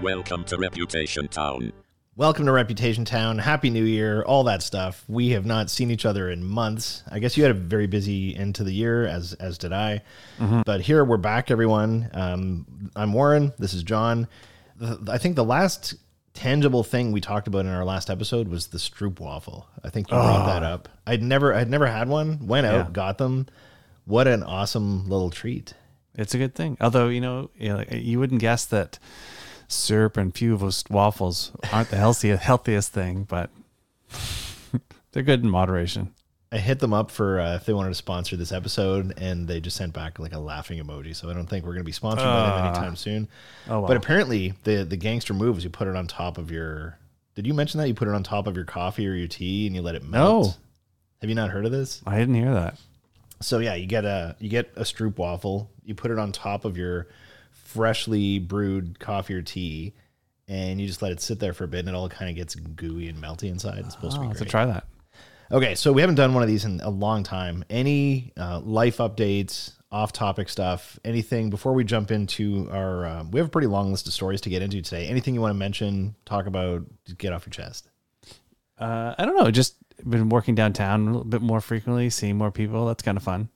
Welcome to Reputation Town. Welcome to Reputation Town. Happy New Year, all that stuff. We have not seen each other in months. I guess you had a very busy end to the year, as as did I. But here we're back, everyone. Um, I'm Warren. This is John. The, I think the last tangible thing we talked about in our last episode was the Stroop waffle. I think you brought that ah. up. I'd never, I'd never had one. Went out, Yeah. got them. What an awesome little treat. It's a good thing. Although, you know, you, know, you wouldn't guess that syrup and Fuvos waffles aren't the healthiest, healthiest thing, but they're good in moderation. I hit them up for uh, if they wanted to sponsor this episode, and they just sent back like a laughing emoji. So I don't think we're going to be sponsored by them anytime soon. Oh, wow. But apparently, the the gangster move is you put it on top of your. Did you mention that you put it on top of your coffee or your tea and you let it melt? No. Have you not heard of this? I didn't hear that. So yeah, you get a you get a Stroop waffle. You put it on top of your freshly brewed coffee or tea, and you just let it sit there for a bit, and it all kind of gets gooey and melty inside. It's supposed to Oh, be I'll have try that. Okay, so we haven't done one of these in a long time. Any uh, life updates, off-topic stuff, anything before we jump into our? Uh, we have a pretty long list of stories to get into today. Anything you want to mention, talk about, get off your chest. Uh, I don't know. Just been working downtown a little bit more frequently, seeing more people. That's kind of fun.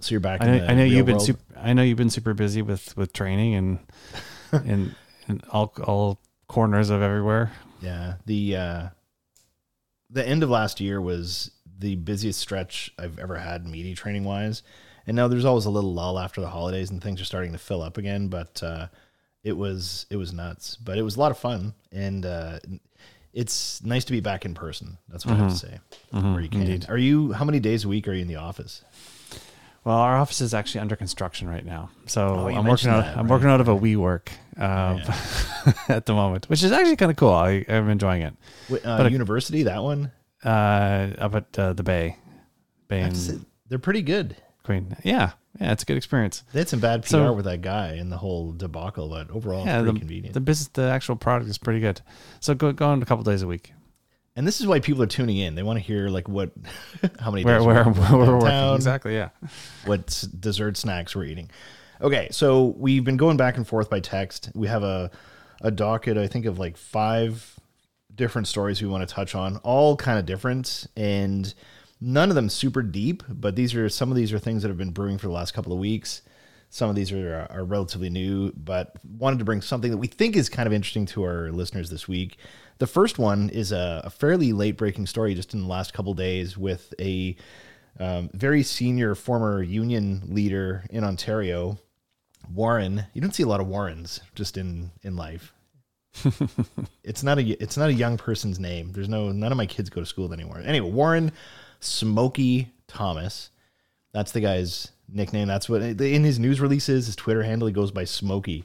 So you're back. I in know, I know you've been world. super, I know you've been super busy with with training and and and all all corners of everywhere. Yeah, the uh, the end of last year was the busiest stretch I've ever had media training wise, and now there's always a little lull after the holidays and things are starting to fill up again. But uh, it was it was nuts, but it was a lot of fun, and uh, it's nice to be back in person. That's what I have to say. Where you can. indeed. Are you? How many days a week are you in the office? Well, our office is actually under construction right now, so Oh, I'm working out. that, I'm right, working out of a WeWork um, at the moment, which is actually kind of cool. I, I'm enjoying it. Wh- Uh, But a- university, that one. Uh, up at uh, the Bay, Bay and. They're pretty good. Queen. Yeah, yeah, it's a good experience. They had some bad PR So- with that guy and the whole debacle, but overall, yeah, it's the, convenient. the business, the actual product is pretty good. So go go on a couple days a week. And this is why people are tuning in. They want to hear like what, how many Where where, we're, where we're working exactly? Yeah. what dessert snacks we're eating. Okay, so we've been going back and forth by text. We have a a docket, I think, of like five different stories we want to touch on, all kind of different, and none of them super deep. But these are some of these are things that have been brewing for the last couple of weeks. Some of these are, are relatively new, but wanted to bring something that we think is kind of interesting to our listeners this week. The first one is a, a fairly late breaking story just in the last couple of days with a um, very senior former union leader in Ontario, Warren. You don't see a lot of Warrens just in in life. it's not a it's not a young person's name. There's no none of my kids go to school anymore. Anyway, Warren Smokey Thomas. That's the guy's nickname. That's what in his news releases, his Twitter handle, he goes by Smokey.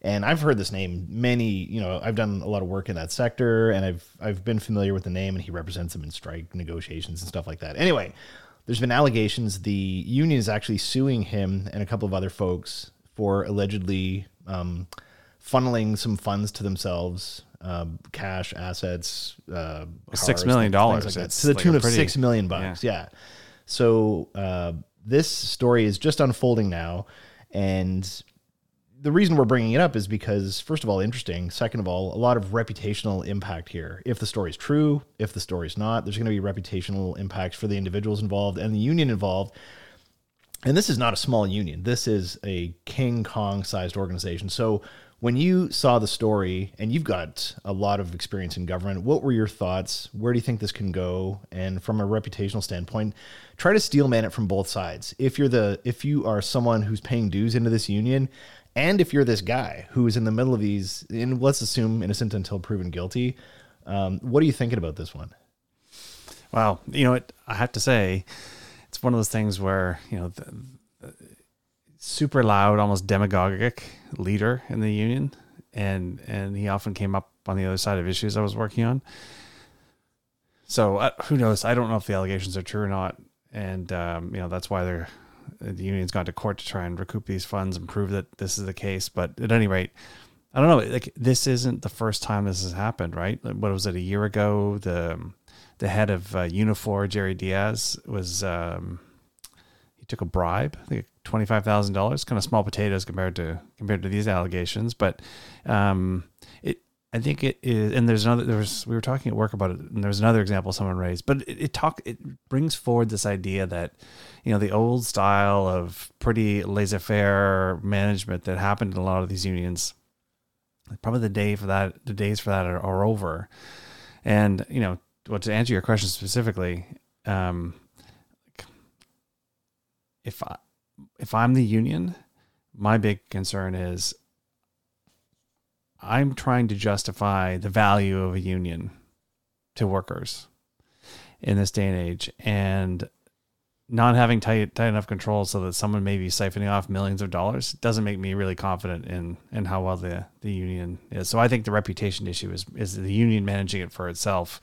And I've heard this name many, you know, I've done a lot of work in that sector and I've I've been familiar with the name and he represents them in strike negotiations and stuff like that. Anyway, there's been allegations the union is actually suing him and a couple of other folks for allegedly um, funneling some funds to themselves, uh, cash, assets, uh, cars, million things dollars, like to the like tune of pretty- six million bucks. Yeah. So uh, this story is just unfolding now, and the reason we're bringing it up is because first of all interesting. Second of all a lot of reputational impact here. If the story's true if the story's not there's going to be reputational impacts for the individuals involved and the union involved. And this is not a small union. This is a king kong sized organization. So when you saw the story and you've got a lot of experience in government what were your thoughts? Where do you think this can go? And from a reputational standpoint try to steelman it from both sides. If you're the if you are someone who's paying dues into this union and if you're this guy who is in the middle of these and let's assume innocent until proven guilty um, what are you thinking about this one? Well, you know what? I have to say, it's one of those things where you know, the super loud, almost demagogic leader in the union, and and he often came up on the other side of issues I was working on. So uh, who knows? I don't know if the allegations are true or not, and um, you know that's why they're the union's gone to court to try and recoup these funds and prove that this is the case. But at any rate, I don't know. Like this isn't the first time this has happened, right? What was it? A year ago, the the head of uh, Unifor, Jerry Dias, was um, he took a bribe, I think twenty five thousand dollars, kind of small potatoes compared to compared to these allegations. But um, it, I think it is, and there's another. There was we were talking at work about it, and there's another example someone raised. But it, it talk it brings forward this idea that you know the old style of pretty laissez faire management that happened in a lot of these unions. Probably the day for that, the days for that are, are over. And you know, well, to answer your question specifically, um, if I, if I'm the union, my big concern is I'm trying to justify the value of a union to workers in this day and age, and not having tight tight enough control so that someone may be siphoning off millions of dollars doesn't make me really confident in in how well the the union is. So I think the reputation issue is is the union managing it for itself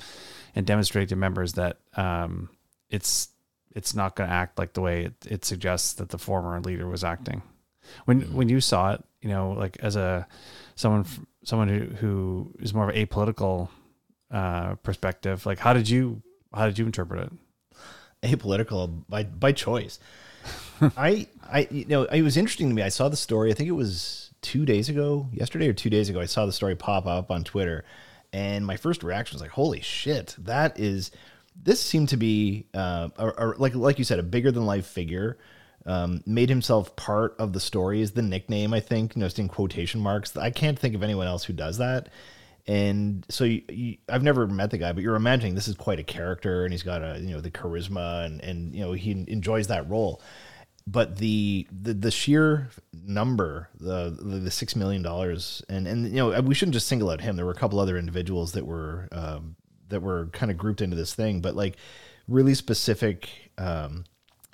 and demonstrate to members that um, it's it's not going to act like the way it, it suggests that the former leader was acting. When when you saw it, you know, like as a someone someone who who is more of a apolitical uh, perspective, like how did you how did you interpret it? Apolitical by by choice. I I you know it was interesting to me. I saw the story. I think it was two days ago, yesterday or two days ago. I saw the story pop up on Twitter, and my first reaction was like, "Holy shit! That is." This seemed to be, uh, or, or like like you said, a bigger than life figure. Um, made himself part of the story is the nickname. I think, you know, in quotation marks. I can't think of anyone else who does that. And so you, you, I've never met the guy, but you're imagining this is quite a character, and he's got a you know the charisma, and and you know he enjoys that role but the the, the sheer number the, the, the six million dollars and and you know we shouldn't just single out him there were a couple other individuals that were um, that were kind of grouped into this thing but like really specific um,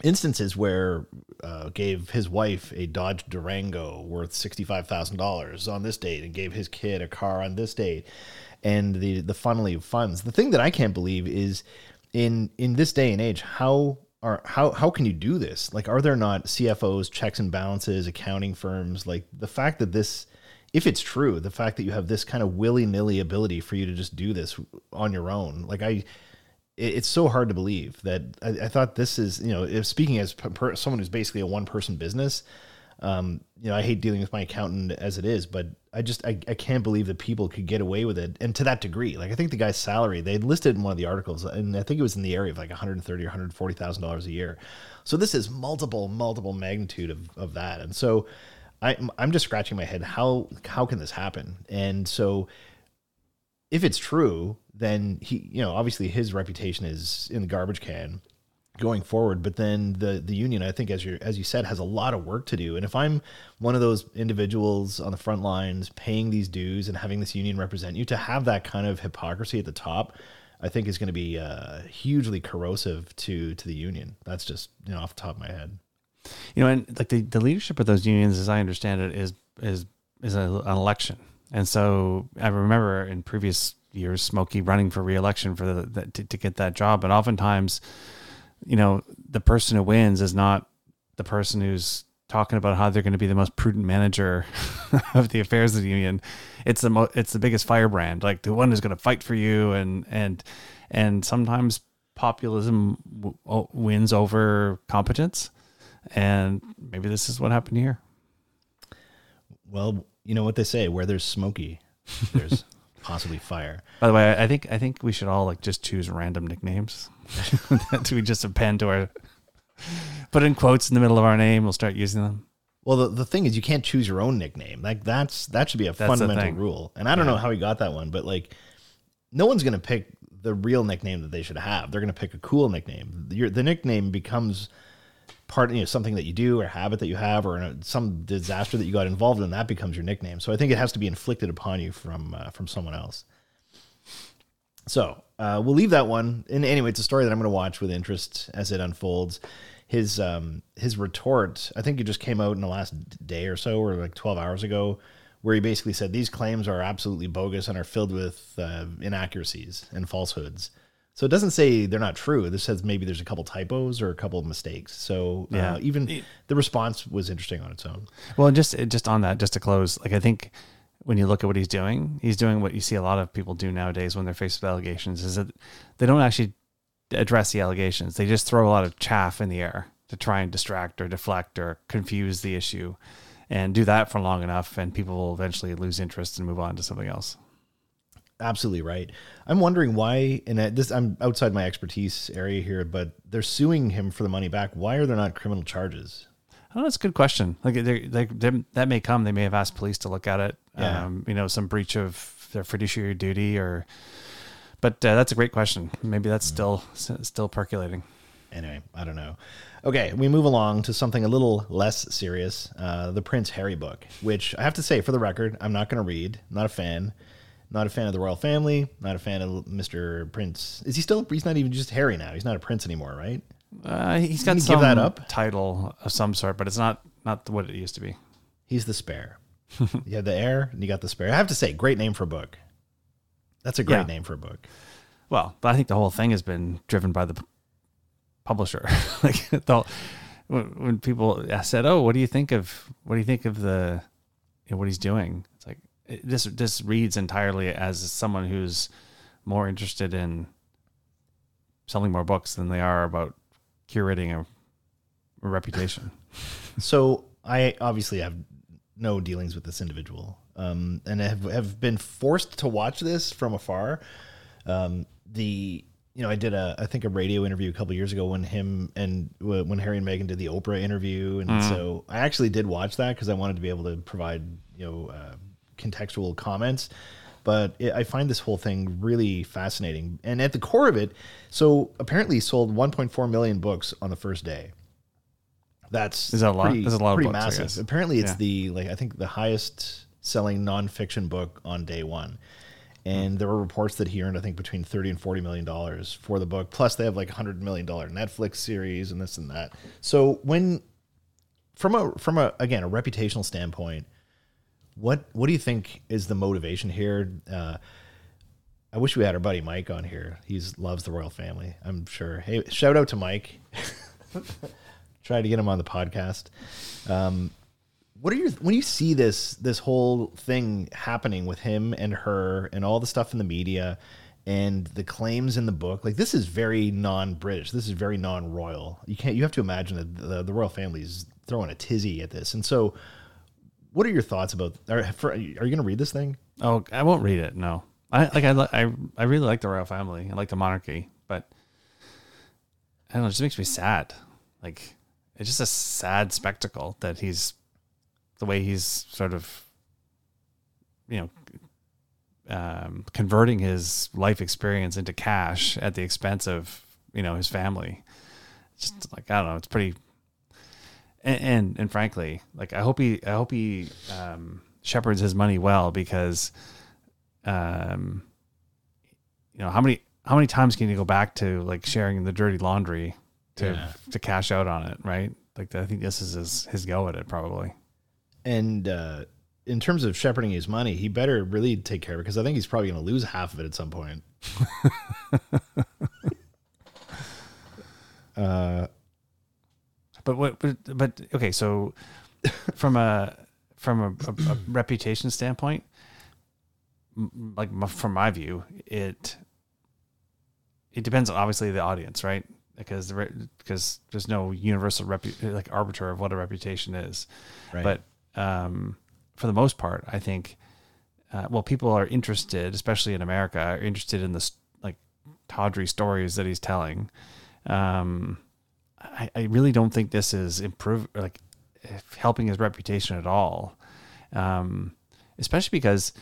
instances where uh, gave his wife a Dodge Durango worth sixty five thousand dollars on this date and gave his kid a car on this date and the the funneling of funds the thing that I can't believe is in in this day and age how are how how can you do this? Like, are there not CFOs, checks and balances, accounting firms? Like the fact that this, if it's true, the fact that you have this kind of willy nilly ability for you to just do this on your own, like I, it's so hard to believe that I, I thought this is you know, if speaking as per, someone who's basically a one person business, um, you know, I hate dealing with my accountant as it is, but I just I, I can't believe that people could get away with it and to that degree. Like I think the guy's salary they listed in one of the articles, and I think it was in the area of like 130 or 140 thousand dollars a year. So this is multiple multiple magnitude of of that, and so I I'm just scratching my head how how can this happen? And so if it's true, then he you know obviously his reputation is in the garbage can going forward. But then the the union, I think, as you as you said, has a lot of work to do. And if I'm one of those individuals on the front lines paying these dues and having this union represent you, to have that kind of hypocrisy at the top, I think is going to be uh, hugely corrosive to to the union. That's just you know off the top of my head. You know, and like the, the leadership of those unions, as I understand it, is is is a, an election. And so I remember in previous years, Smokey running for reelection for the, the to, to get that job, and oftentimes you know, the person who wins is not the person who's talking about how they're going to be the most prudent manager of the affairs of the union. It's the mo- it's the biggest firebrand, like the one who's going to fight for you, and and and sometimes populism w- wins over competence, and maybe this is what happened here. Well, you know what they say: where there's smoky, there's possibly fire. By the way, I think I think we should all like just choose random nicknames that we just append to our put in quotes in the middle of our name. We'll start using them. Well, the, the thing is, you can't choose your own nickname. Like that's that should be a that's fundamental rule. And I don't yeah. know how he got that one, but like, no one's gonna pick the real nickname that they should have. They're gonna pick a cool nickname. Your, the nickname becomes part, you know, something that you do or habit that you have or some disaster that you got involved in. That becomes your nickname. So I think it has to be inflicted upon you from uh, from someone else. So uh, we'll leave that one. And anyway, it's a story that I'm going to watch with interest as it unfolds. His um, his retort, I think it just came out in the last day or so, or like 12 hours ago, where he basically said these claims are absolutely bogus and are filled with uh, inaccuracies and falsehoods. So it doesn't say they're not true. This says maybe there's a couple typos or a couple of mistakes. So uh, yeah. even the response was interesting on its own. Well, just just on that, just to close, like I think when you look at what he's doing. He's doing what you see a lot of people do nowadays when they're faced with allegations is that they don't actually address the allegations. They just throw a lot of chaff in the air to try and distract or deflect or confuse the issue and do that for long enough and people will eventually lose interest and move on to something else. Absolutely right. I'm wondering why, and this I'm outside my expertise area here, but they're suing him for the money back. Why are there not criminal charges? Oh, that's a good question. Like, they, they, they, that may come. They may have asked police to look at it. Yeah. Um, you know, some breach of their fiduciary duty, or. But uh, that's a great question. Maybe that's still still percolating. Anyway, I don't know. Okay, we move along to something a little less serious. Uh, the Prince Harry book, which I have to say, for the record, I'm not going to read. Not a fan. Not a fan of the royal family. Not a fan of Mr. Prince. Is he still? He's not even just Harry now. He's not a prince anymore, right? Uh, he's got you some give that up? title of some sort, but it's not not what it used to be. He's the spare. you have the heir, and you got the spare. I have to say, great name for a book. That's a great Yeah. name for a book. Well, but I think the whole thing has been driven by the p- publisher. like the, whole- when, when people said, "Oh, what do you think of what do you think of the you know, what he's doing?" It's like it, this this reads entirely as someone who's more interested in selling more books than they are about curating a, a reputation. So I obviously have no dealings with this individual, um, and have have been forced to watch this from afar. Um, the you know I did a I think a radio interview a couple years ago when him and when Harry and Meghan did the Oprah interview, and so I actually did watch that because I wanted to be able to provide you know uh, contextual comments. But it, I find this whole thing really fascinating, and at the core of it, so apparently he sold 1.4 million books on the first day. That's Is that a lot? Pretty, That's a lot of pretty books, massive. Apparently, it's Yeah. the like I think the highest selling nonfiction book on day one. And there were reports that he earned, I think, between thirty and forty million dollars for the book. Plus, they have like a hundred million dollar Netflix series and this and that. So, when from a from a again a reputational standpoint, what what do you think is the motivation here? Uh, I wish we had our buddy Mike on here. He's loves the royal family. I'm sure. Hey, shout out to Mike. Try to get him on the podcast. Um, what are your when you see this this whole thing happening with him and her and all the stuff in the media and the claims in the book? Like this is very non-British. This is very non-royal. You can't. You have to imagine that the, the royal family is throwing a tizzy at this. And so, what are your thoughts about? Are, for, are you going to read this thing? Oh, I won't read it. No, I like I I I really like the royal family. I like the monarchy, but I don't know. It just makes me sad. Like it's just a sad spectacle that he's the way he's sort of you know um, converting his life experience into cash at the expense of you know his family. Just like I don't know, it's pretty. And, and and frankly, like I hope he I hope he um, shepherds his money well because, um, you know how many how many times can you go back to like sharing the dirty laundry to Yeah. to cash out on it, right? Like I think this is his his go at it probably. And uh, in terms of shepherding his money, he better really take care of it because I think he's probably going to lose half of it at some point. uh, But what? But, but okay, so from a from a, a, a reputation standpoint, m- like m- from my view, it it depends on obviously the audience, right? Because the re- because there's no universal repu- like arbiter of what a reputation is. right. But um, for the most part, I think, uh, well, people are interested, especially in America, are interested in this like tawdry stories that he's telling. Um, I, I really don't think this is improve like helping his reputation at all. Um, especially because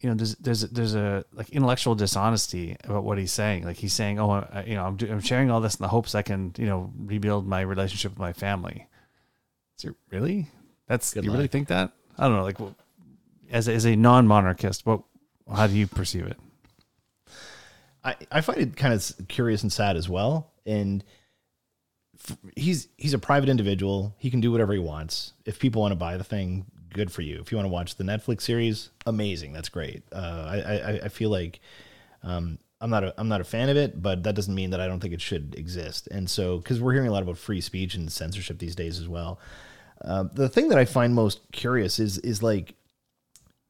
you know there's there's there's a like intellectual dishonesty about what he's saying. Like he's saying, "Oh, I, you know, I'm do, I'm sharing all this in the hopes I can you know rebuild my relationship with my family." Is it really? That's Good you really think that? I don't know. Like, well, as a, as a non-monarchist, what how do you perceive it? I, I find it kind of curious and sad as well. And he's he's a private individual. He can do whatever he wants. If people want to buy the thing, good for you. If you want to watch the Netflix series, amazing. That's great. Uh, I, I I feel like um, I'm not a I'm not a fan of it, but that doesn't mean that I don't think it should exist. And so because we're hearing a lot about free speech and censorship these days as well. Uh, the thing that I find most curious is is like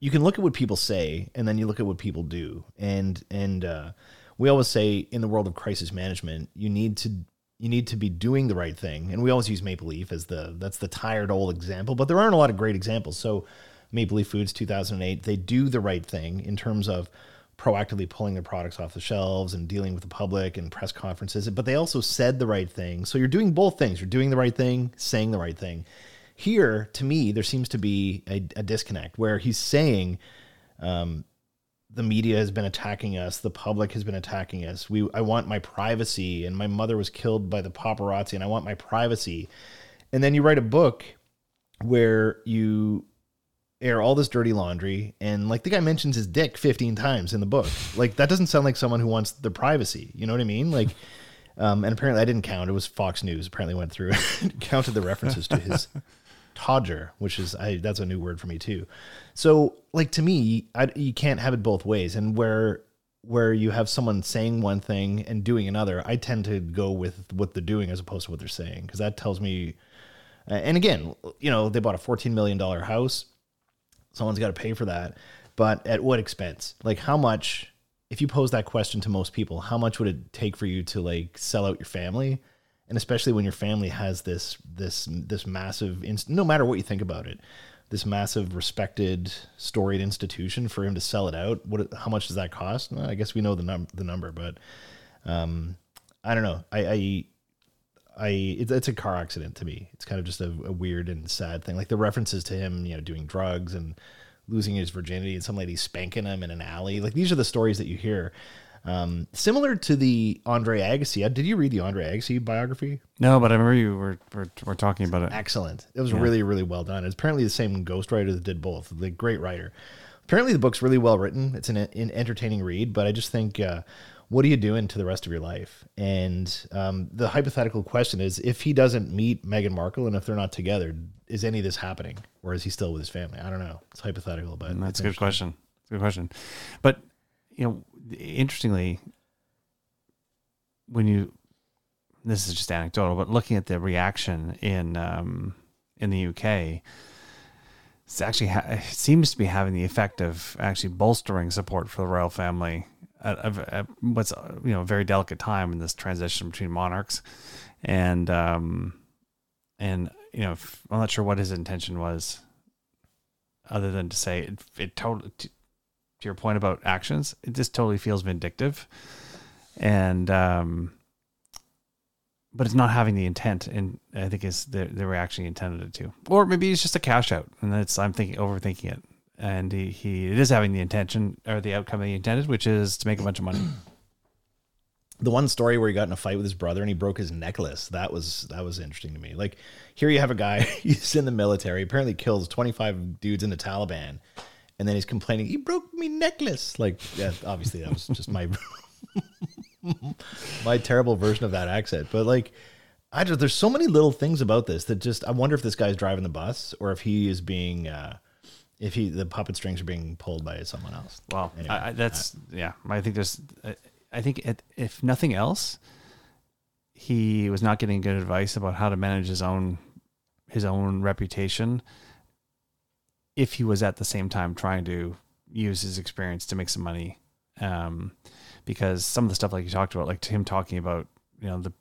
you can look at what people say and then you look at what people do and and uh, we always say in the world of crisis management you need to you need to be doing the right thing. And we always use maple leaf as the that's the tired old example but there aren't a lot of great examples. So maple leaf foods 2008 they do the right thing in terms of proactively pulling their products off the shelves and dealing with the public and press conferences but they also said the right thing. So you're doing both things. You're doing the right thing saying the right thing. Here, to me, there seems to be a, a disconnect where he's saying, um, the media has been attacking us, the public has been attacking us. We, I want my privacy, and my mother was killed by the paparazzi, and I want my privacy. And then you write a book where you air all this dirty laundry and like the guy mentions his dick 15 times in the book like that doesn't sound like someone who wants their privacy you know what i mean like um, and apparently i didn't count it was fox news apparently went through and counted the references to his Todger, which is I, that's a new word for me too. So, like to me, I, you can't have it both ways. And where where you have someone saying one thing and doing another, I tend to go with what they're doing as opposed to what they're saying because that tells me. And again, you know, they bought a fourteen million dollar house. Someone's got to pay for that, but at what expense? Like how much? If you pose that question to most people, how much would it take for you to like sell out your family? And especially when your family has this this this massive no matter what you think about it this massive respected storied institution for him to sell it out what how much does that cost well, i guess we know the num- the number but um i don't know i i I it's, it's a car accident to me. It's kind of just a, a, weird and sad thing. Like the references to him, you know, doing drugs and losing his virginity and some lady spanking him in an alley. Like these are the stories that you hear. Um, similar to the Andre Agassi. Uh, did you read the Andre Agassi biography? No, but I remember you were, were, were talking about it. Excellent. It was yeah. really, really well done. It's apparently the same ghostwriter that did both. The great writer. Apparently the book's really well written. It's an, an entertaining read, but I just think, uh, what are you doing to the rest of your life? And um, the hypothetical question is, if he doesn't meet Meghan Markle and if they're not together, is any of this happening, or is he still with his family? I don't know. It's hypothetical, but that's a good question. Good question. But you know, interestingly, when you this is just anecdotal, but looking at the reaction in um, in the UK, it's actually ha- it seems to be having the effect of actually bolstering support for the royal family at, at, at what's you know a very delicate time in this transition between monarchs, and um, and you know I'm not sure what his intention was, other than to say it, it totally to your point about actions, it just totally feels vindictive, and um, but it's not having the intent, and I think is the the reaction he intended it to, or maybe it's just a cash out, and that's I'm thinking overthinking it, and he, he it is having the intention or the outcome he intended, which is to make a bunch of money. the one story where he got in a fight with his brother and he broke his necklace that was that was interesting to me. Like here you have a guy he's in the military apparently kills 25 dudes in the taliban and then he's complaining, "He broke me necklace." Like, yeah, obviously that was just my my terrible version of that accent. But like, I just there's so many little things about this that just I wonder if this guy's driving the bus or if he is being. Uh, if he the puppet strings are being pulled by someone else. Well, anyway, I, that's I, yeah. I think there's. I think it, if nothing else, he was not getting good advice about how to manage his own his own reputation if he was at the same time trying to use his experience to make some money. Um, because some of the stuff like you talked about, like him talking about, you know, the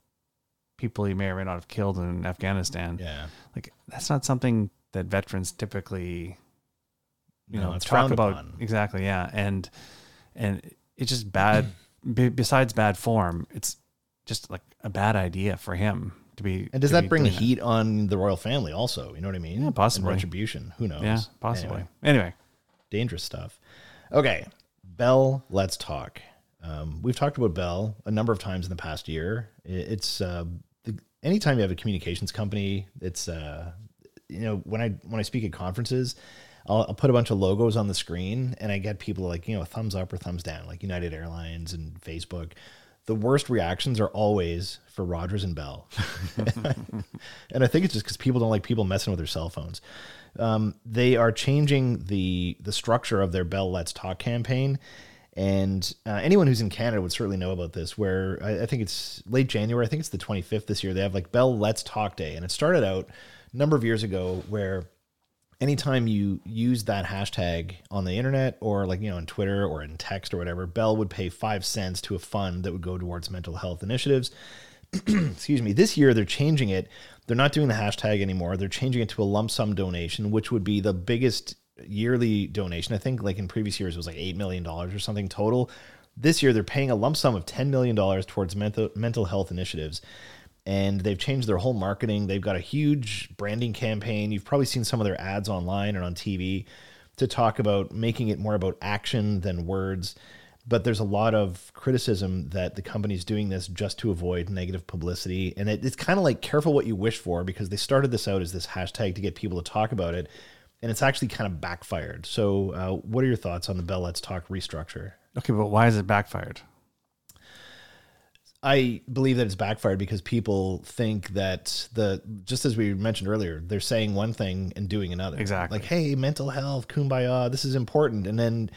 people he may or may not have killed in Afghanistan. Yeah. Like that's not something that veterans typically, you no, know, talk about. Upon. Exactly. Yeah. And, and it's just bad, besides bad form, it's just like a bad idea for him to be. And does that bring heat that. on the royal family also? You know what I mean? Yeah, possibly. And retribution. Who knows? Yeah, possibly. Anyway, anyway. dangerous stuff. Okay, Bell, let's talk. Um, we've talked about Bell a number of times in the past year. It's uh, the, anytime you have a communications company, it's uh, you know when I when I speak at conferences, I'll, I'll, put a bunch of logos on the screen and I get people like you know thumbs up or thumbs down, like United Airlines and Facebook the worst reactions are always for Rogers and Bell. and I think it's just because people don't like people messing with their cell phones. Um, they are changing the the structure of their Bell Let's Talk campaign. And uh, anyone who's in Canada would certainly know about this. Where I, I, think it's late January, I think it's the 25th this year. They have like Bell Let's Talk Day, and it started out a number of years ago where anytime you use that hashtag on the internet or like you know on Twitter or in text or whatever, Bell would pay five cents to a fund that would go towards mental health initiatives. Excuse me. This year they're changing it. They're not doing the hashtag anymore. They're changing it to a lump sum donation, which would be the biggest yearly donation. I think like in previous years it was like eight million dollars or something total. This year they're paying a lump sum of ten million dollars towards mental mental health initiatives and they've changed their whole marketing. They've got a huge branding campaign. You've probably seen some of their ads online and on TV to talk about making it more about action than words. But there's a lot of criticism that the company's doing this just to avoid negative publicity. And it, it's kind of like careful what you wish for because they started this out as this hashtag to get people to talk about it. And it's actually kind of backfired. So, uh, what are your thoughts on the Bell Let's Talk restructure? Okay, but why is it backfired? I believe that it's backfired because people think that the just as we mentioned earlier, they're saying one thing and doing another. Exactly. Like, hey, mental health, kumbaya, this is important. And then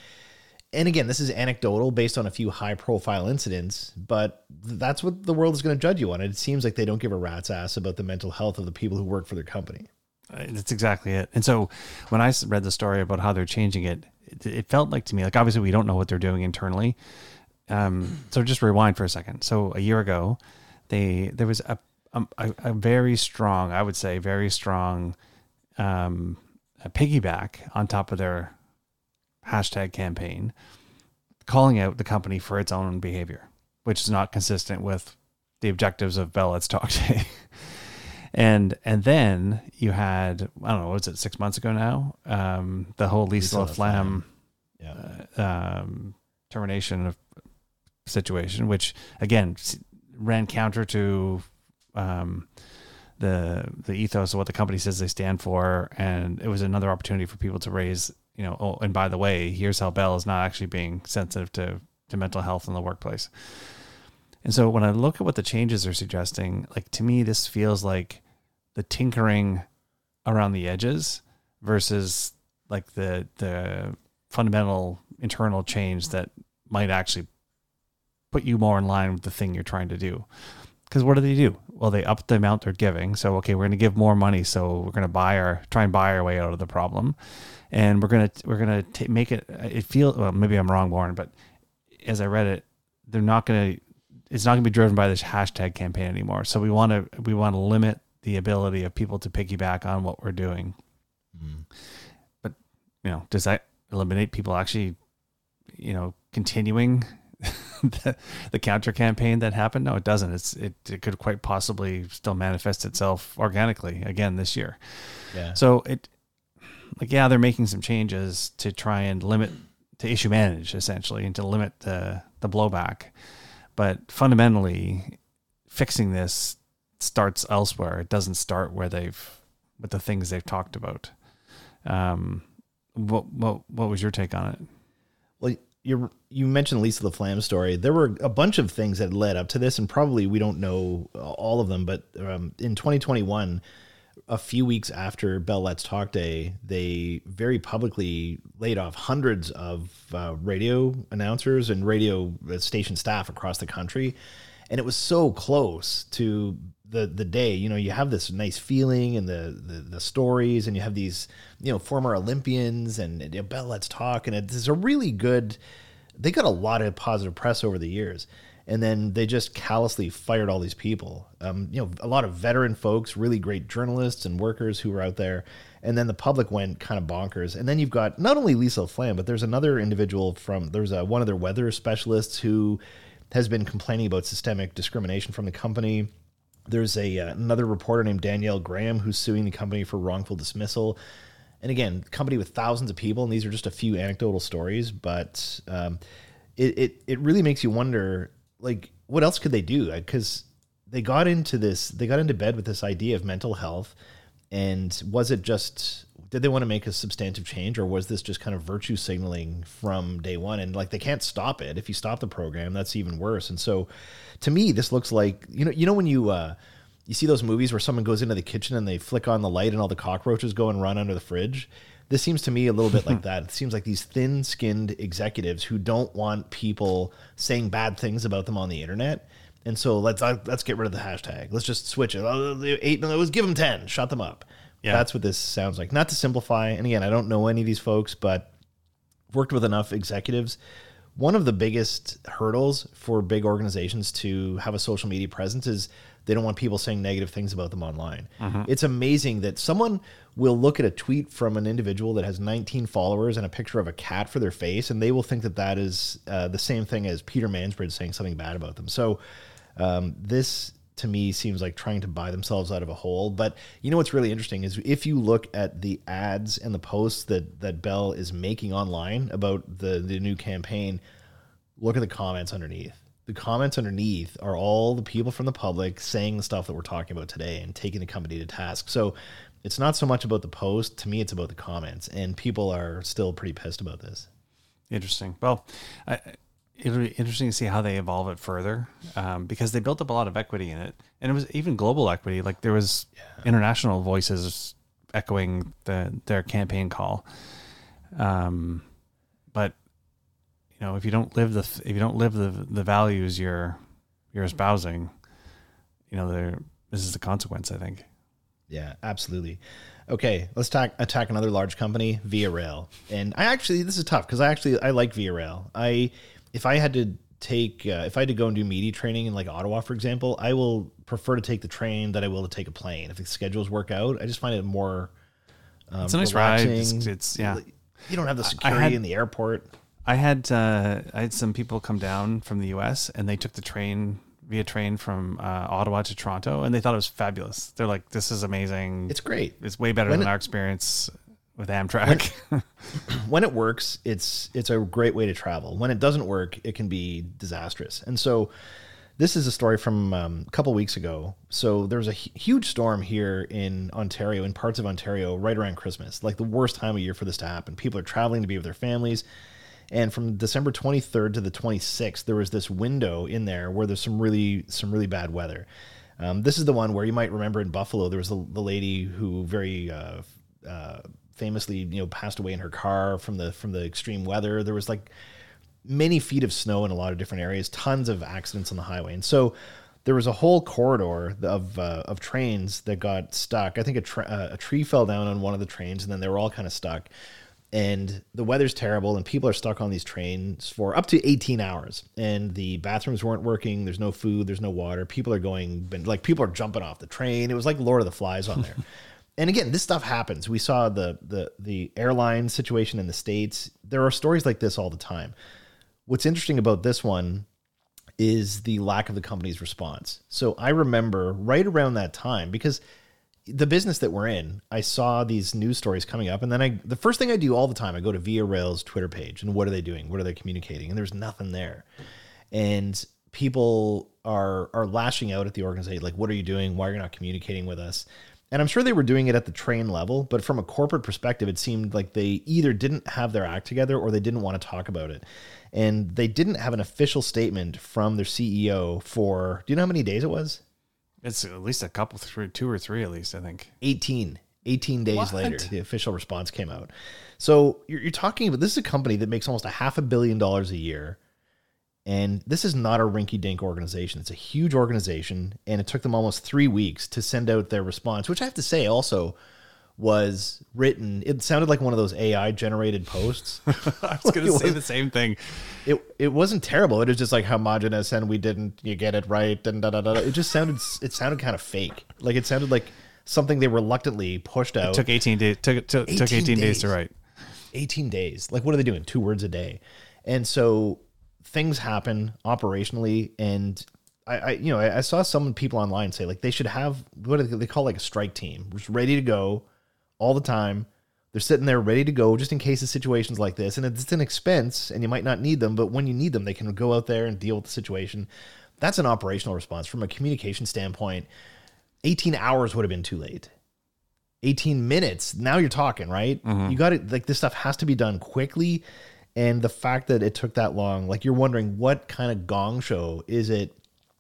and again, this is anecdotal based on a few high profile incidents, but that's what the world is going to judge you on. It seems like they don't give a rat's ass about the mental health of the people who work for their company. Uh, that's exactly it. And so when I read the story about how they're changing it, it, it felt like to me, like obviously we don't know what they're doing internally, um, so just rewind for a second. So a year ago, they there was a a, a very strong, I would say, very strong um, piggyback on top of their hashtag campaign, calling out the company for its own behavior, which is not consistent with the objectives of Bell Let's Talk Day. and and then you had I don't know was it six months ago now um, the whole Lisa, Lisa LaFlamme yeah. uh, um, termination of situation, which again ran counter to um, the the ethos of what the company says they stand for, and it was another opportunity for people to raise, you know, oh, and by the way, here's how Bell is not actually being sensitive to to mental health in the workplace. And so when I look at what the changes are suggesting, like to me, this feels like the tinkering around the edges versus like the the fundamental internal change that might actually put you more in line with the thing you're trying to do. Because what do they do? Well, they up the amount they're giving. So okay, we're going to give more money. So we're going to buy our try and buy our way out of the problem, and we're going to we're going to make it. It feel well. Maybe I'm wrong, Warren, but as I read it, they're not going to. It's not going to be driven by this hashtag campaign anymore. So we want to we want to limit the ability of people to piggyback on what we're doing. Mm. But you know, does that eliminate people actually, you know, continuing the, the counter campaign that happened? No, it doesn't. It's it, it could quite possibly still manifest itself organically again this year. Yeah. So it like yeah, they're making some changes to try and limit to issue manage essentially and to limit the the blowback. But fundamentally fixing this starts elsewhere. It doesn't start where they've with the things they've talked about. Um what what what was your take on it? Well, you you mentioned Lisa LaFlamme story. There were a bunch of things that led up to this, and probably we don't know all of them. But um, in 2021, a few weeks after Bell Let's Talk Day, they very publicly laid off hundreds of uh, radio announcers and radio uh, station staff across the country, and it was so close to the the day. You know, you have this nice feeling and the the, the stories, and you have these you know former Olympians and, and Bell Let's Talk, and it's a really good. They got a lot of positive press over the years, and then they just callously fired all these people. Um, you know, a lot of veteran folks, really great journalists and workers who were out there, and then the public went kind of bonkers. And then you've got not only Lisa LaFlamme, but there's another individual from there's a, one of their weather specialists who has been complaining about systemic discrimination from the company. There's a uh, another reporter named Danielle Graham who's suing the company for wrongful dismissal. And again, company with thousands of people, and these are just a few anecdotal stories, but um, it, it it really makes you wonder, like, what else could they do? Because they got into this, they got into bed with this idea of mental health, and was it just did they want to make a substantive change or was this just kind of virtue signaling from day one? And like they can't stop it. If you stop the program that's even worse. And so to me this looks like you know you know when you uh you see those movies where someone goes into the kitchen and they flick on the light and all the cockroaches go and run under the fridge? This seems to me a little bit like that. It seems like these thin-skinned executives who don't want people saying bad things about them on the internet and so let's let's get rid of the hashtag let's just switch it oh, eight let's give them 10 shut them up Yeah. That's what this sounds like. Not to simplify, and again, I don't know any of these folks, but worked with enough executives. One of the biggest hurdles for big organizations to have a social media presence is they don't want people saying negative things about them online. It's amazing that someone will look at a tweet from an individual that has 19 followers and a picture of a cat for their face, and they will think that that is uh, the same thing as Peter Mansbridge saying something bad about them. So um, this to me seems like trying to buy themselves out of a hole. But you know what's really interesting is if you look at the ads and the posts that that Bell is making online about the the new campaign, look at the comments underneath. The comments underneath are all the people from the public saying the stuff that we're talking about today and taking the company to task. So it's not so much about the post. To me, it's about the comments, and people are still pretty pissed about this. Interesting. Well, I, it'll be interesting to see how they evolve it further um, because they built up a lot of equity in it, and it was even global equity. Like there was international voices echoing the their campaign call. Um, but you know, if you don't live the if you don't live the the values you're you're espousing, you know, there this is the consequence. I think. Yeah, absolutely. Okay, let's talk, attack another large company, Via Rail. And I actually, this is tough because I actually I like Via Rail. I, if I had to take, uh, if I had to go and do media training in like Ottawa, for example, I will prefer to take the train than I will to take a plane. If the schedules work out, I just find it more. Um, It's a nice ride. It's, it's yeah. You don't have the security had- in the airport. I had uh, I had some people come down from the U.S. and they took the train via train from uh, Ottawa to Toronto, and they thought it was fabulous. They're like, "This is amazing. It's great. It's way better When than it- our experience with Amtrak." when it works, it's it's a great way to travel. When it doesn't work, it can be disastrous. And so, this is a story from um, a couple weeks ago. So there was a huge storm here in Ontario, in parts of Ontario, right around Christmas, like the worst time of year for this to happen. People are traveling to be with their families. And from December 23rd to the 26th, there was this window in there where there's some really some really bad weather. Um, this is the one where you might remember in Buffalo, there was the, the lady who very uh, uh, famously, you know, passed away in her car from the from the extreme weather. There was like many feet of snow in a lot of different areas, tons of accidents on the highway, and so there was a whole corridor of uh, of trains that got stuck. I think a, tra- uh, a tree fell down on one of the trains, and then they were all kind of stuck. And the weather's terrible, and people are stuck on these trains for up to 18 hours. And the bathrooms weren't working. There's no food. There's no water. People are going, like people are jumping off the train. It was like Lord of the Flies on there. and again, this stuff happens. We saw the the the airline situation in the states. There are stories like this all the time. What's interesting about this one is the lack of the company's response. So I remember right around that time because the business that we're in, I saw these news stories coming up, and then I the first thing I do all the time, I go to Via Rail's Twitter page and what are they doing? What are they communicating? And there's nothing there. And people are are lashing out at the organization, like, what are you doing? Why are you not communicating with us? And I'm sure they were doing it at the train level, but from a corporate perspective, it seemed like they either didn't have their act together or they didn't want to talk about it. And they didn't have an official statement from their CEO for, do you know how many days it was? it's at least a couple, three, two or three at least. I think. 18 18 days What? later the official response came out so you're, you're talking about this is a company that makes almost a half a billion dollars a year and this is not a rinky-dink organization it's a huge organization and it took them almost three weeks to send out their response which i have to say also was written it sounded like one of those ai generated posts I was going to say the same thing. it it wasn't terrible. It was just like homogenous, and we didn't you get it right, and da da da. It just sounded it sounded kind of fake. Like it sounded like something they reluctantly pushed out. Took 18 days. Took took, took 18 18 days to write. 18 days. Like, what are they doing? Two words a day. And so things happen operationally. And I, I you know, I, I saw some people online say like they should have what do they, they call like a strike team, just ready to go all the time. They're sitting there ready to go just in case of situations like this. And it's an expense and you might not need them, but when you need them, they can go out there and deal with the situation. That's an operational response. From a communication standpoint, 18 hours would have been too late. 18 minutes. Now you're talking, right? Mm-hmm. You got it. Like this stuff has to be done quickly. And the fact that it took that long, like you're wondering what kind of gong show is it?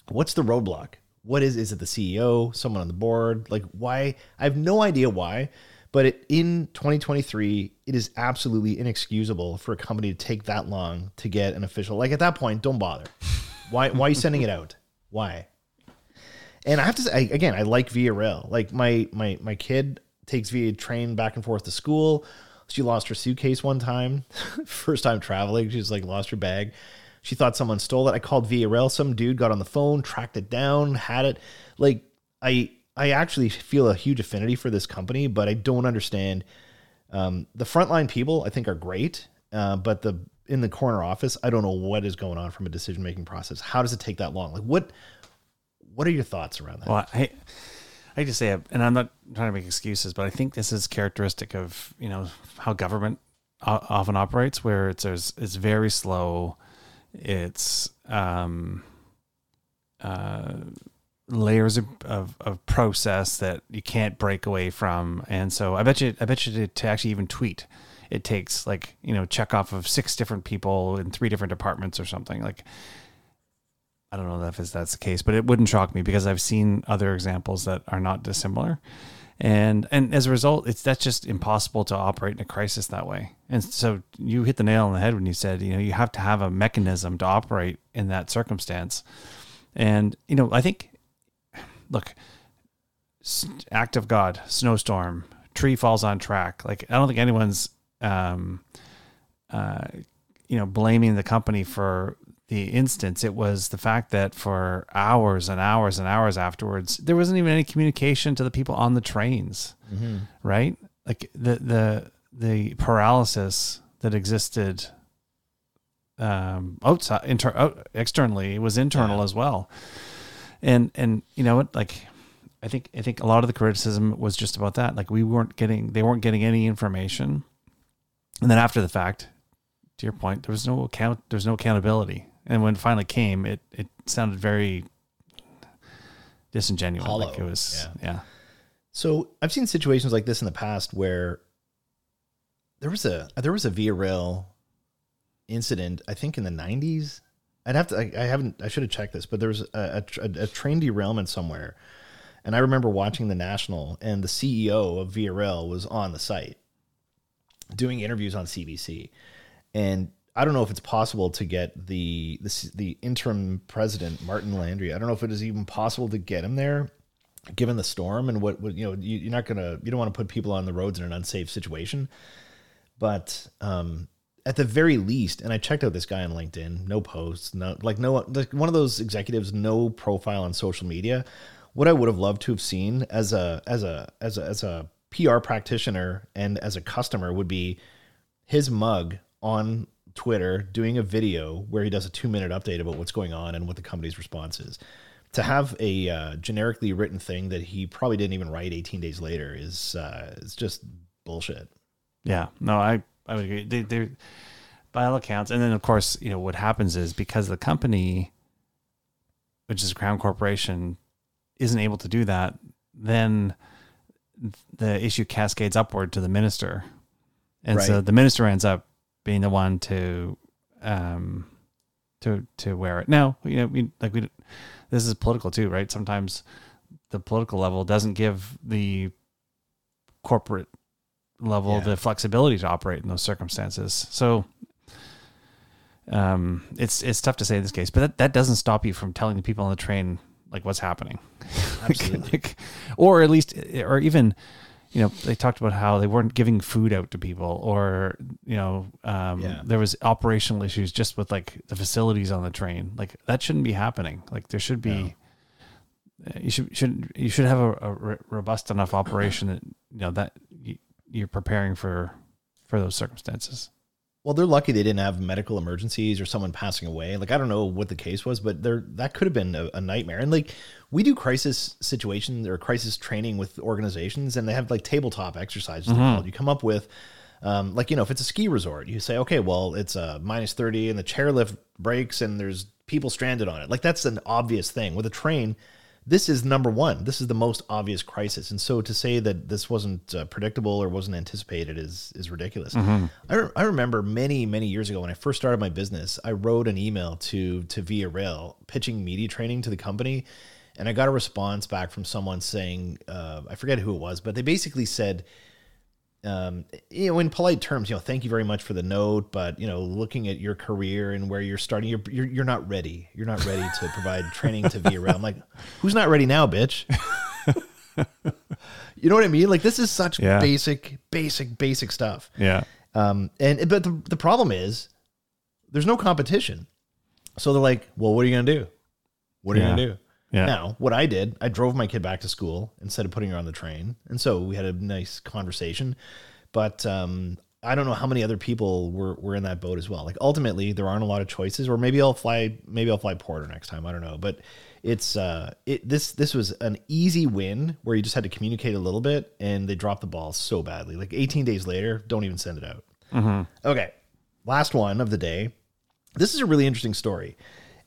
What's the roadblock? What is, is it the CEO, someone on the board? Like why? I have no idea why, but it, in 2023, it is absolutely inexcusable for a company to take that long to get an official. Like at that point, don't bother. Why, why are you sending it out? Why? And I have to say again, I like Rail. Like my my my kid takes via train back and forth to school. She lost her suitcase one time, first time traveling. She's like lost her bag. She thought someone stole it. I called Rail. Some dude got on the phone, tracked it down, had it. Like I, I actually feel a huge affinity for this company, but I don't understand. Um, the frontline people I think are great, uh, but the in the corner office, I don't know what is going on from a decision making process. How does it take that long? Like what, what are your thoughts around that? Well, I, I just say, and I'm not trying to make excuses, but I think this is characteristic of you know how government often operates, where it's it's very slow. It's um, uh, layers of, of, of, process that you can't break away from, and so I bet you, I bet you to, to actually even tweet, it takes like you know check off of six different people in three different departments or something like I don't know if that's the case, but it wouldn't shock me because I've seen other examples that are not dissimilar. And and as a result, it's that's just impossible to operate in a crisis that way. And so you hit the nail on the head when you said, you know, you have to have a mechanism to operate in that circumstance. And you know, I think look, act of God, snowstorm, tree falls on track. Like I don't think anyone's um uh you know blaming the company for the instance. It was the fact that for hours and hours and hours afterwards, there wasn't even any communication to the people on the trains, mm-hmm. right? Like the the the paralysis that existed um, outside, inter, out, externally, was internal yeah. as well. And and you know what, like. I think I think a lot of the criticism was just about that. Like we weren't getting, they weren't getting any information, and then after the fact, to your point, there was no account, there's no accountability and when it finally came, it it sounded very disingenuous. Hollow. Like it was, yeah. yeah. So I've seen situations like this in the past where there was a there was a Via Rail incident. I think in the '90s. I'd have to. I, I haven't. I should have checked this, but there was a, a, a train derailment somewhere, and I remember watching the National, and the CEO of Via Rail was on the site doing interviews on CBC, and I don't know if it's possible to get the, the the interim president Martin Landry. I don't know if it is even possible to get him there, given the storm and what, what you know. You, are not gonna you don't want to put people on the roads in an unsafe situation. But um, at the very least, and I checked out this guy on LinkedIn. No posts, no like no like one of those executives, no profile on social media. What I would have loved to have seen as a as a as a as a PR practitioner and as a customer would be his mug on Twitter doing a video where he does a two minute update about what's going on and what the company's response is. To have a uh, generically written thing that he probably didn't even write 18 days later is uh, is just bullshit. Yeah, no, I I would agree. They, they're by all accounts, and then of course, you know what happens is because the company, which is a crown corporation, isn't able to do that, then the issue cascades upward to the minister, and right. so the minister ends up being the one to um to to wear it. Now, you know, we like we this is political too, right? Sometimes the political level doesn't give the corporate level yeah. the flexibility to operate in those circumstances. So um it's it's tough to say in this case, but that, that doesn't stop you from telling the people on the train like what's happening. Absolutely. like, or at least or even you know, they talked about how they weren't giving food out to people, or you know, um, yeah. there was operational issues just with like the facilities on the train. Like that shouldn't be happening. Like there should be, no. you should should you should have a, a, robust enough operation that you know that you, you're preparing for for those circumstances. Well, they're lucky they didn't have medical emergencies or someone passing away. Like I don't know what the case was, but there that could have been a, a, nightmare. And like we do crisis situations or crisis training with organizations, and they have like tabletop exercises. Mm-hmm. You come up with, um, like you know, if it's a ski resort, you say, okay, well, it's a uh, minus thirty, and the chairlift breaks, and there's people stranded on it. Like that's an obvious thing. With a train, this is number one. This is the most obvious crisis, and so to say that this wasn't uh, predictable or wasn't anticipated is is ridiculous. Mm-hmm. I, re- I remember many many years ago when I first started my business, I wrote an email to to Via Rail pitching media training to the company, and I got a response back from someone saying uh, I forget who it was, but they basically said um, you know, in polite terms, you know, thank you very much for the note, but you know, looking at your career and where you're starting, you're you're, you're not ready. You're not ready to provide training to Rail. I'm like, who's not ready now, bitch? You know what I mean? Like this is such Yeah. basic, basic, basic stuff. Yeah. Um, and but the, the problem is there's no competition. So they're like, well, what are you gonna do? What are you gonna do? Yeah. Now, what I did, I drove my kid back to school instead of putting her on the train, and so we had a nice conversation. But um, I don't know how many other people were were in that boat as well. Like ultimately, there aren't a lot of choices, or maybe I'll fly, maybe I'll fly Porter next time. I don't know, but it's uh, it this this was an easy win where you just had to communicate a little bit, and they dropped the ball so badly. Like 18 days later, don't even send it out. Okay, last one of the day. This is a really interesting story,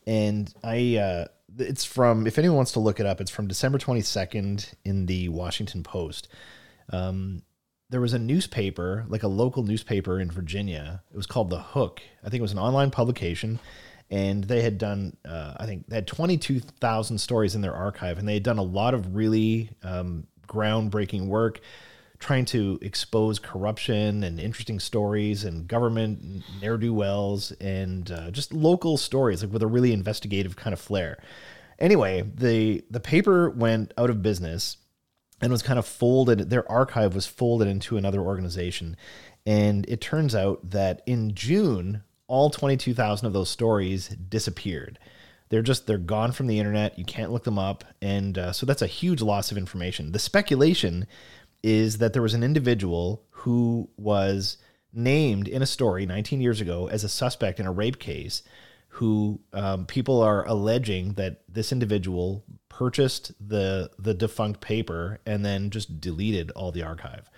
and I uh, it's from if anyone wants to look it up, it's from December twenty second in the Washington Post. Um, there was a newspaper, like a local newspaper in Virginia. It was called The Hook. I think it was an online publication, and they had done, uh, I think, they had twenty two thousand stories in their archive, and they had done a lot of really um, groundbreaking work trying to expose corruption and interesting stories and government ne'er do wells and uh, just local stories, like with a really investigative kind of flair. Anyway, the the paper went out of business and was kind of folded. Their archive was folded into another organization, and it turns out that in June, all twenty two thousand of those stories disappeared. They're just they're gone from the internet. You can't look them up, and uh, so that's a huge loss of information. The speculation is that there was an individual who was named in a story 19 years ago as a suspect in a rape case who um, people are alleging that this individual purchased the the defunct paper and then just deleted all the archive.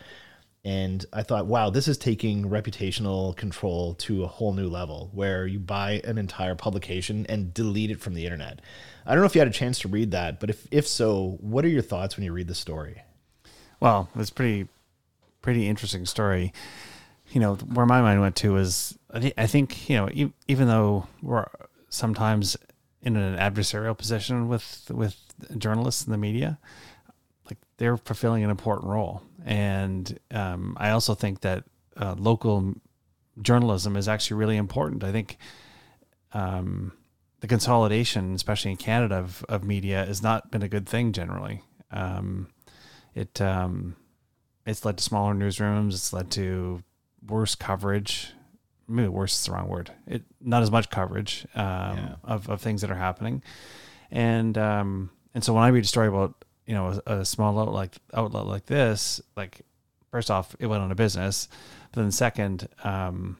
And i thought wow this is taking reputational control to a whole new level where you buy an entire publication and delete it from the internet. I don't know if you had a chance to read that but if if so what are your thoughts when you read the story Well, it's pretty, pretty interesting story. You know, where my mind went to was I, thi- I think you know even though we're sometimes in an adversarial position with with journalists and the media, like they're fulfilling an important role, and um, I also think that uh, local journalism is actually really important. I think um, the consolidation, especially in Canada, of, of media has not been a good thing generally. Um, it um, it's led to smaller newsrooms. It's led to worse coverage. Maybe worse is the wrong word. It not as much coverage um, Yeah. of, of things that are happening, and um, and so when I read a story about you know a, a small outlet like outlet like this, like first off, it went on a business, but then second, um,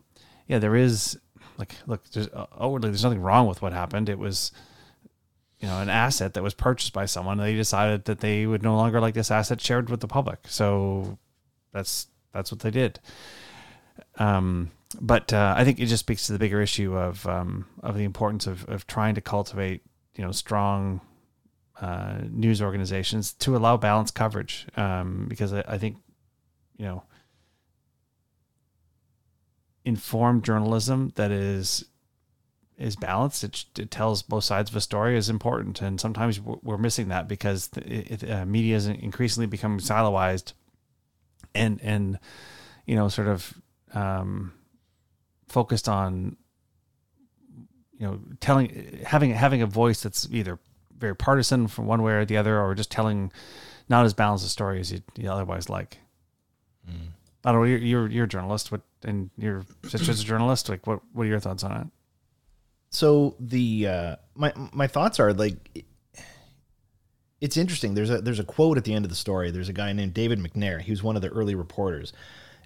yeah, there is like look, there's outwardly there's nothing wrong with what happened. It was you know an asset that was purchased by someone. They decided that they would no longer like this asset shared with the public, so that's that's what they did. Um, but uh, I think it just speaks to the bigger issue of um, of the importance of, of trying to cultivate you know strong uh, news organizations to allow balanced coverage um, because I, I think you know informed journalism that is is balanced it, it tells both sides of a story is important and sometimes we're missing that because it, it, uh, media is increasingly becoming siloized and and you know sort of um, focused on you know telling having having a voice that's either very partisan from one way or the other or just telling not as balanced a story as you, you otherwise like I don't know. You're you're, you're a journalist. What and you're such as a journalist. Like, what what are your thoughts on it? So the uh my my thoughts are like it's interesting. There's a there's a quote at the end of the story. There's a guy named david mcnair. He was one of the early reporters.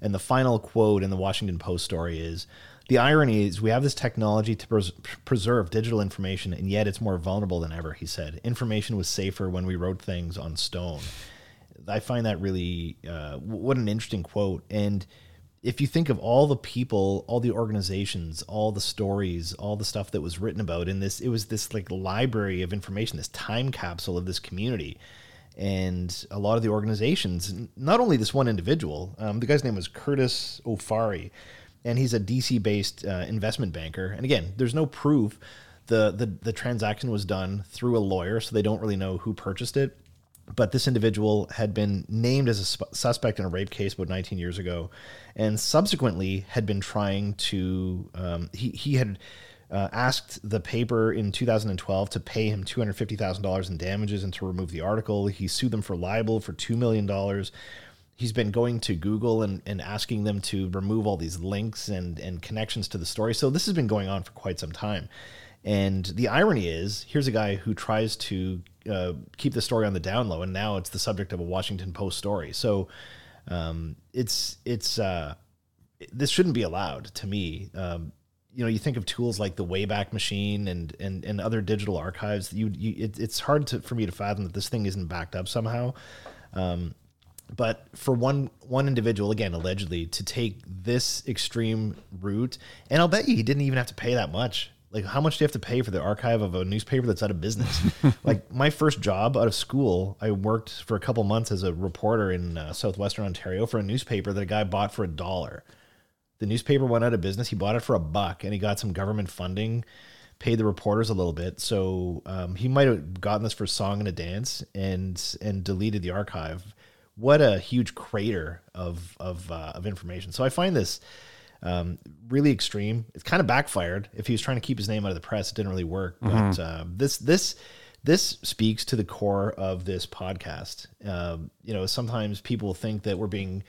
And the final quote in the washington post story is the irony is we have this technology to pres- preserve digital information and yet it's more vulnerable than ever he said. Information was safer when we wrote things on stone. I find that really uh, what an interesting quote. And if you think of all the people, all the organizations, all the stories, all the stuff that was written about in this, it was this like library of information, this time capsule of this community. And a lot of the organizations, not only this one individual, um, the guy's name was Curtis O'Farry, and he's a DC based uh, investment banker. And again, there's no proof. The, the, the transaction was done through a lawyer, so they don't really know who purchased it but this individual had been named as a sp- suspect in a rape case about 19 years ago and subsequently had been trying to um, he, he had uh, asked the paper in 2012 to pay him $250,000 in damages and to remove the article. He sued them for libel for $2 million. He's been going to Google and, and asking them to remove all these links and, and connections to the story. So this has been going on for quite some time. And the irony is, here's a guy who tries to uh, keep the story on the down low, and now it's the subject of a Washington Post story. So um, it's it's uh, this shouldn't be allowed to me. Um, you know, you think of tools like the Wayback Machine and and, and other digital archives. You, you it, it's hard to, for me to fathom that this thing isn't backed up somehow. Um, but for one one individual, again, allegedly, to take this extreme route, and I'll bet you he didn't even have to pay that much. Like, how much do you have to pay for the archive of a newspaper that's out of business? like, my first job out of school, I worked for a couple months as a reporter in uh, southwestern Ontario for a newspaper that a guy bought for a dollar. The newspaper went out of business. He bought it for a buck, and he got some government funding, paid the reporters a little bit. So um, he might have gotten this for a song and a dance, and and deleted the archive. What a huge crater of of uh, of information. So I find this um, really extreme. It's kind of backfired. If he was trying to keep his name out of the press, it didn't really work. But uh, this this this speaks to the core of this podcast. Um, you know, sometimes people think that we're being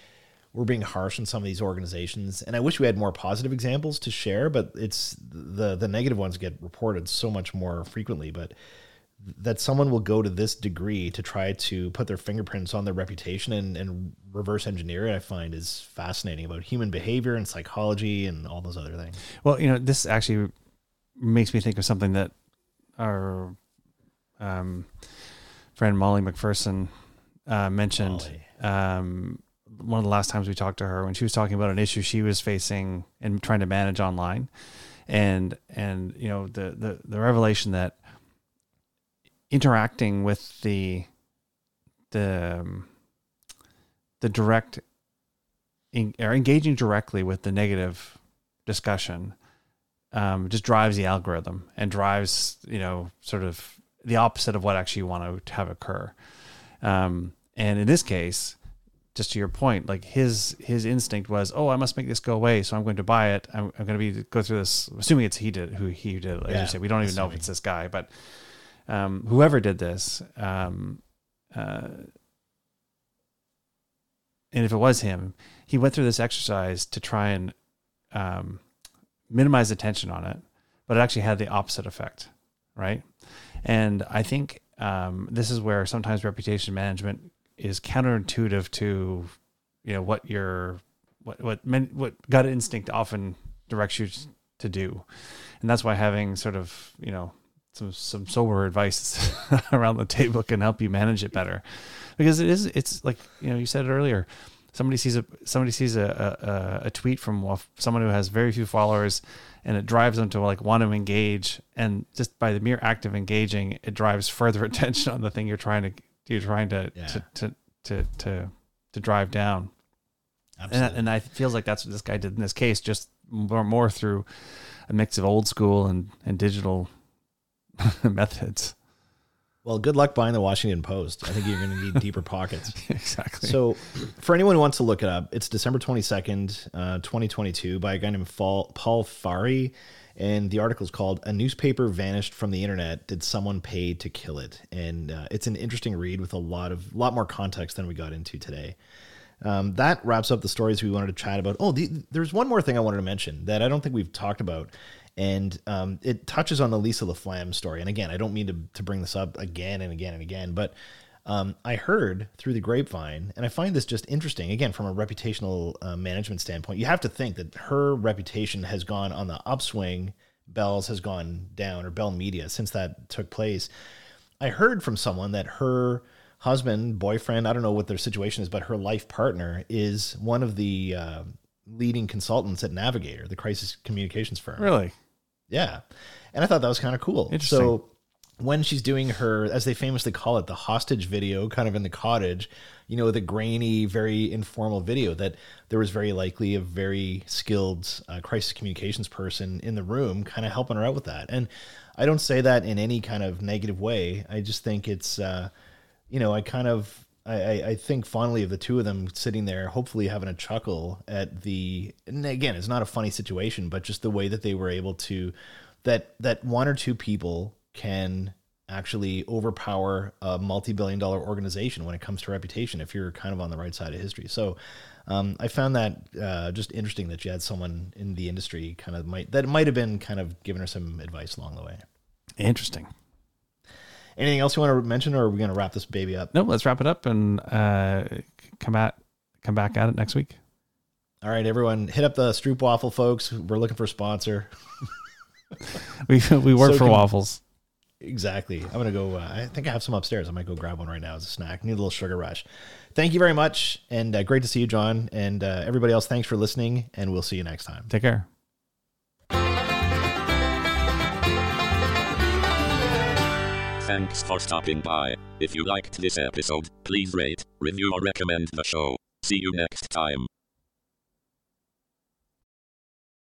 we're being harsh on some of these organizations, and I wish we had more positive examples to share. But it's the the negative ones get reported so much more frequently. But that someone will go to this degree to try to put their fingerprints on their reputation and, and reverse engineer it, I find is fascinating about human behavior and psychology and all those other things. Well, you know, this actually makes me think of something that our um, friend Molly McPherson uh, mentioned. Um, one of the last times we talked to her when she was talking about an issue she was facing and trying to manage online, and and you know the the the revelation that interacting with the the um, the direct in, or engaging directly with the negative discussion um, just drives the algorithm and drives you know sort of the opposite of what actually you want to have occur. Um, and in this case just to your point like his his instinct was oh i must make this go away so i'm going to buy it. I'm, I'm going to be go through this assuming it's he did who he did as Yeah, you say we don't even know if it's this guy but um, whoever did this, um, uh, and if it was him, he went through this exercise to try and um, minimize the tension on it, but it actually had the opposite effect, right? And I think um, this is where sometimes reputation management is counterintuitive to, you know, what your what what men, what gut instinct often directs you to do, and that's why having sort of you know some some sober advice around the table can help you manage it better because it is it's like you know you said it earlier somebody sees a somebody sees a a, a tweet from someone who has very few followers and it drives them to like want to engage and just by the mere act of engaging it drives further attention on the thing you're trying to you're trying to Yeah. to, to to to to drive down and, Absolutely. and I feels like that's what this guy did in this case, just more, more through a mix of old school and, and digital methods. well, good luck buying the Washington Post. I think you're going to need deeper pockets. exactly. So, for anyone who wants to look it up, it's December 22nd, uh, 2022, by a guy named Paul, Paul Farhi. And the article is called A Newspaper Vanished from the Internet. Did Someone Pay to Kill It? And uh, it's an interesting read with a lot of lot more context than we got into today. Um, that wraps up the stories we wanted to chat about. Oh, the, there's one more thing I wanted to mention that I don't think we've talked about, and um, it touches on the Lisa LaFlamme story. And again, I don't mean to, to bring this up again and again and again, but um, I heard through the grapevine, and I find this just interesting. Again, from a reputational uh, management standpoint, you have to think that her reputation has gone on the upswing. Bell's has gone down, or Bell Media, since that took place. I heard from someone that her husband, boyfriend, I don't know what their situation is, but her life partner is one of the uh, leading consultants at Navigator, the crisis communications firm. really? Yeah. And I thought that was kind of cool. Interesting. So when she's doing her, as they famously call it, the hostage video, kind of in the cottage, you know, the grainy, very informal video, that there was very likely a very skilled uh, crisis communications person in the room kind of helping her out with that. And I don't say that in any kind of negative way. I just think it's, uh, you know, I kind of. I, I- think fondly of the two of them sitting there, hopefully having a chuckle at the. And again, it's not a funny situation, but just the way that they were able to that that one or two people can actually overpower a multi-billion dollar organization when it comes to reputation if you're kind of on the right side of history so um, i found that uh, just interesting that you had someone in the industry kind of might that might have been kind of giving her some advice along the way Interesting. Anything else you want to mention or are we going to wrap this baby up No, let's wrap it up and uh, come at come back at it next week. all right everyone hit up the stroop waffle folks we're looking for a sponsor We we work So for can- waffles. Exactly. I'm gonna go. Uh, I think I have some upstairs. I might go grab one right now as a snack. Need a little sugar rush. Thank you very much, and uh, great to see you, John, and uh, everybody else. Thanks for listening, and we'll see you next time. Take care. Thanks for stopping by. If you liked this episode, please rate, review, or recommend the show. See you next time.